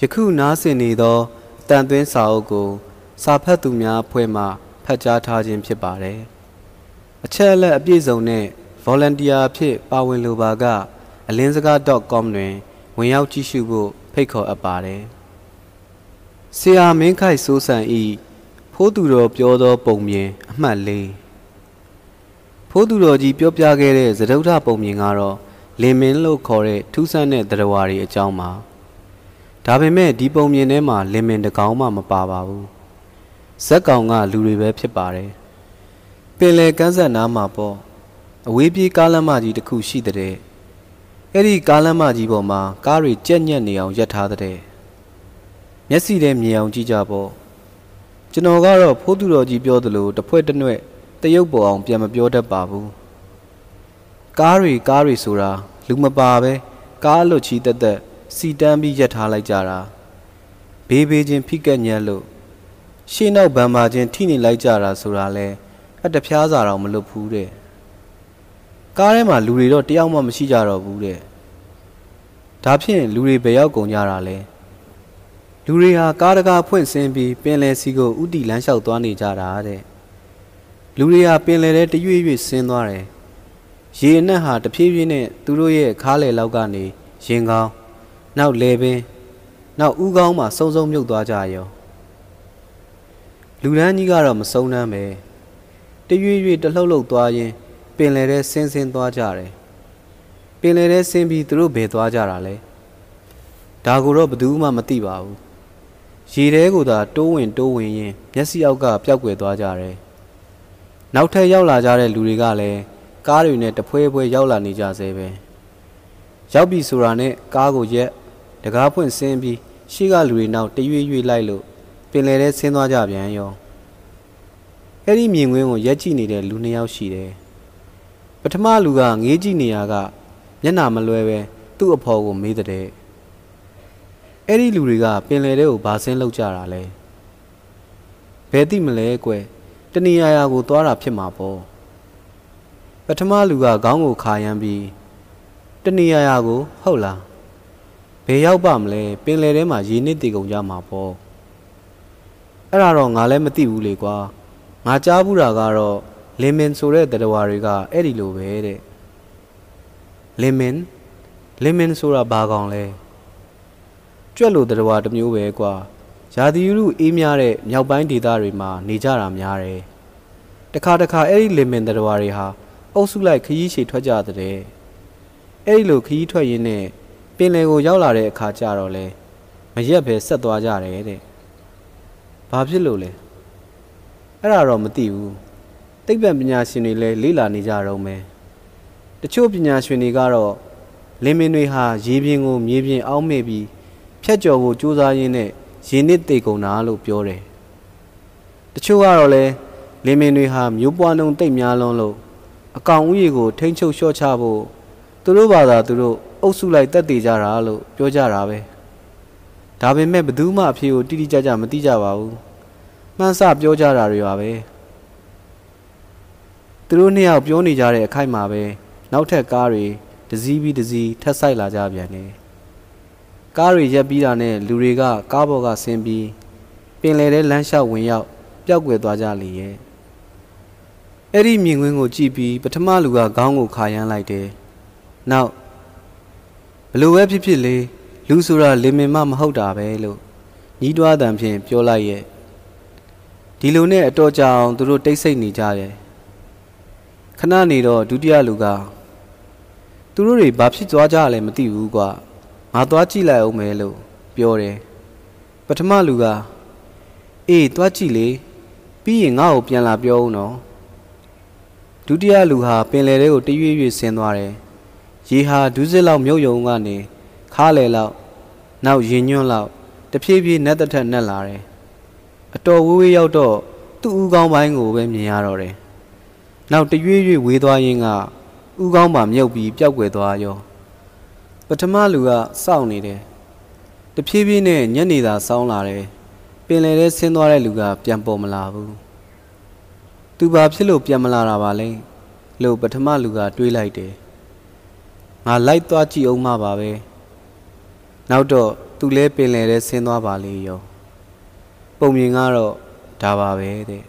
ယခုနားဆင်နေသောတန်သွင်းစာအုပ်ကို စာဖတ်သူများအဖွဲ့မှဖတ်ကြားထားခြင်းဖြစ်ပါတယ်။အချက်အလက်အပြည့်စုံနဲ့ volunteer အဖြစ် ပါဝင်လိုပါကအလင်းစကား .com တွင် ဝင်ရောက်ကြည့်ရှုဖို့ဖိတ်ခေါ်အပ်ပါတယ်။ဆရာမင်းခိုက်စိုးစံဤဖိုးသူတော်ပြောသောပုံမြင်အမှတ်၄ဖိုးသူတော်ကြီးပြောပြခဲ့တဲ့သဒုဋ္ဌပုံမြင်ကတော့လင်မင်းလို့ခေါ်တဲ့ထူးဆန်းတဲ့တရားဝါတွေအကြောင်းပါ ဒါပေမဲ့ဒီပုံမြင်ထဲမှာလင်မင်တကောင်မှမပါပါဘူးဇက်ကောင်ကလူတွေပဲဖြစ်ပါတယ်ပင်လယ်ကမ်းစပ်နားမှာပေါ့အဝေးပြေးကားလမ်းမကြီးတစ်ခုရှိတဲ့အဲ့ဒီကားလမ်းမကြီးပေါ်မှာကားတွေကြက်ညက်နေအောင်ရပ်ထားတဲ့မျက်စိထဲမြင်အောင်ကြည့်ကြပေါ့ကျွန်တော်ကတော့ဖိုးသူတော်ကြီးပြောသလိုတစ်ဖွဲ့တစ်နွဲ့တရုပ်ပေါ်အောင်ပြန်မပြောတတ်ပါဘူးကားတွေကားတွေဆိုတာလူမပါပဲကားအလွတ်ချီတက်တက် စီတန်းပြီးရက်ထားလိုက်ကြတာဘေးဘေးချင်းဖိကက်ညက်လို့ရှေ့နောက်ဗန်မာချင်းထိနေလိုက်ကြတာဆိုတာလဲအတဖျားစာတော့မလွတ်ဘူးတဲ့ကားထဲမှာလူတွေတော့တယောက်မှမရှိကြတော့ဘူးတဲ့ဒါဖြင့်လူတွေဘယ်ရောက်ကုန်ကြတာလဲလူတွေဟာကားတကားဖွင့်ဆင်းပြီးပင်လယ်စီကိုဥတီလမ်းလျှောက်သွားနေကြတာတဲ့လူတွေဟာပင်လယ်ထဲတရွေ့ရွေ့ဆင်းသွားတယ်ရေအနက်ဟာတဖြည်းဖြည်းနဲ့သူတို့ရဲ့ခါးလေလောက်ကနေရင်ကောင်း နောက်လေပင်နောက်ဥကောင်းမှစုံစုံမြုပ်သွားကြရောလူရန်ကြီးကတော့မစုံနှမ်းပဲတရွေ့ရွေ့တလှုပ်လှုပ်သွားရင်ပင်လယ်ထဲဆင်းဆင်းသွားကြတယ်ပင်လယ်ထဲဆင်းပြီးသူတို့ဘယ်သွားကြတာလဲဒါကိုတော့ဘယ်သူမှမသိပါဘူးရေထဲကိုသာတိုးဝင်တိုးဝင်ရင်မျက်စိအောက်ကပျောက်ကွယ်သွားကြတယ်နောက်ထပ်ရောက်လာကြတဲ့လူတွေကလည်းကားတွေနဲ့တဖွဲဖွဲရောက်လာနေကြသေးပဲရောက်ပြီဆိုတာနဲ့ကားကိုရက် တကားဖွင့်ဆင်းပြီးရှေ့ကလူတွေနောက်တရွေ့ရွေ့လိုက်လို့ပင်လယ်ထဲဆင်းသွားကြပြန်ရောအဲ့ဒီမြင်ကွင်းကိုရက်ကြည့်နေတဲ့လူနှစ်ယောက်ရှိတယ်ပထမလူကငေးကြည့်နေရကမျက်နှာမလွဲပဲသူ့အဖော်ကိုမေးတဲ့အဲ့ဒီလူတွေကပင်လယ်ထဲကိုဘာဆင်းလောက်ကြတာလဲဘယ်သိမလဲကွယ်တဏှာရာကိုသွားတာဖြစ်မှာပေါ့ပထမလူကခေါင်းကိုခါရမ်းပြီးတဏှာရာကိုဟုတ်လား ဘယ်ရောက်ပါမလဲပင်လယ်ထဲမှာရေနစ်တည်ကုန်ကြမှာပေါ့အဲ့ဒါတော့ငါလည်းမသိဘူးလေကွာငါကြားဘူးတာကတော့လင်မင်ဆိုတဲ့တရားတွေကအဲ့ဒီလိုပဲတဲ့လင်မင်လင်မင်ဆိုတာဘာကောင်လဲကြွက်လိုတရားတစ်မျိုးပဲကွာရာသီဥတုအေးများတဲ့မြောက်ပိုင်းဒေသတွေမှာနေကြတာများတယ်တခါတခါအဲ့ဒီလင်မင်တရားတွေဟာအုပ်စုလိုက်ခရီးရှည်ထွက်ကြတဲ့အဲ့ဒီလိုခရီးထွက်ရင်းနဲ့ ပင်လယ်ကိုရောက်လာတဲ့အခါကျတော့လဲမရက်ပဲဆက်သွားကြတယ်တဲ့ဘာဖြစ်လို့လဲအဲ့ဒါတော့မသိဘူးသိပ္ပံပညာရှင်တွေလည်းလေ့လာနေကြတော့မယ်တချို့ပညာရှင်တွေကတော့လင်မင်တွေဟာရေပြင်ကိုမြေပြင်အောင်းမေ့ပြီးဖြတ်ကျော်ဖို့ကြိုးစားရင်းနဲ့ရေနစ်တေကုန်တာလို့ပြောတယ်တချို့ကတော့လဲလင်မင်တွေဟာမျိုးပွားနှုံတိတ်များလွန်းလို့အကောင်ဥယျာဉ်ကိုထိန်းချုပ်လျှော့ချဖို့သူတို့ဘာသာသူတို့ အုပ်စုလိုက်တက်တည်ကြတာလို့ပြောကြတာပဲဒါပေမဲ့ဘယ်သူမှအဖေကိုတိတိကျကျမသိကြပါဘူးမှန်းဆပြောကြတာတွေပါပဲသူတို့နှစ်ယောက်ပြောနေကြတဲ့အခိုက်မှာပဲနောက်ထပ်ကားတွေတစည်းပြီးတစည်းထက်ဆိုင်လာကြပြန်တယ်ကားတွေရက်ပြီးတာနဲ့လူတွေကကားပေါ်ကဆင်းပြီးပင်လယ်ထဲလမ်းလျှောက်ဝင်ရောက်ပျောက်ကွယ်သွားကြလေရဲ့အဲ့ဒီမြင်ကွင်းကိုကြည့်ပြီးပထမလူကခေါင်းကိုခါရမ်းလိုက်တယ်နောက်ဘ လို့ပဲဖြစ်ဖြစ်လေလူဆိုတာလင်မင်မမဟုတ်တာပဲလို့ညီးတွားတန်ဖြင့်ပြောလိုက်ရဲ့ဒီလိုနဲ့အတော်ကြာအောင်သူတို့တိတ်ဆိတ်နေကြတယ်ခဏနေတော့ဒုတိယလူကသူတို့တွေဘာဖြစ်သွားကြလဲမသိဘူးကွာငါသွားကြည့်လိုက်အောင်မယ်လို့ပြောတယ်ပထမလူကအေးသွားကြည့်လေပြီးရင်ငါ့ကိုပြန်လာပြောဦးနော်ဒုတိယလူဟာပင်လယ်ထဲကိုတရွေ့ရွေ့ဆင်းသွားတယ် ရေဟာဒူးစစ်လောက်မြုပ်ယုံကနေခါလေလောက်နောက်ရင်ညွန့်လောက်တဖြည်းဖြည်းနက်သက်ထက်နက်လာတယ်အတော်ဝေးဝေးရောက်တော့သူ့ဥကောင်းပိုင်းကိုပဲမြင်ရတော့တယ်နောက်တရွေ့ရွေ့ဝေးသွားရင်းကဥကောင်းမှာမြုပ်ပြီးပျောက်ကွယ်သွားရောပထမလူကစောင့်နေတယ်တဖြည်းဖြည်းနဲ့ညနေသာစောင်းလာတယ်ပင်လယ်ထဲဆင်းသွားတဲ့လူကပြန်ပေါ်မလာဘူးသူဘာဖြစ်လို့ပြန်မလာတာပါလဲလို့ပထမလူကတွေးလိုက်တယ် ငါလိုက်သွားကြည့်အောင်မှပါပဲနောက်တော့သူလဲပင်လယ်ထဲဆင်းသွားပါလေရောပုံမြင်ကတော့ဒါပါပဲတဲ့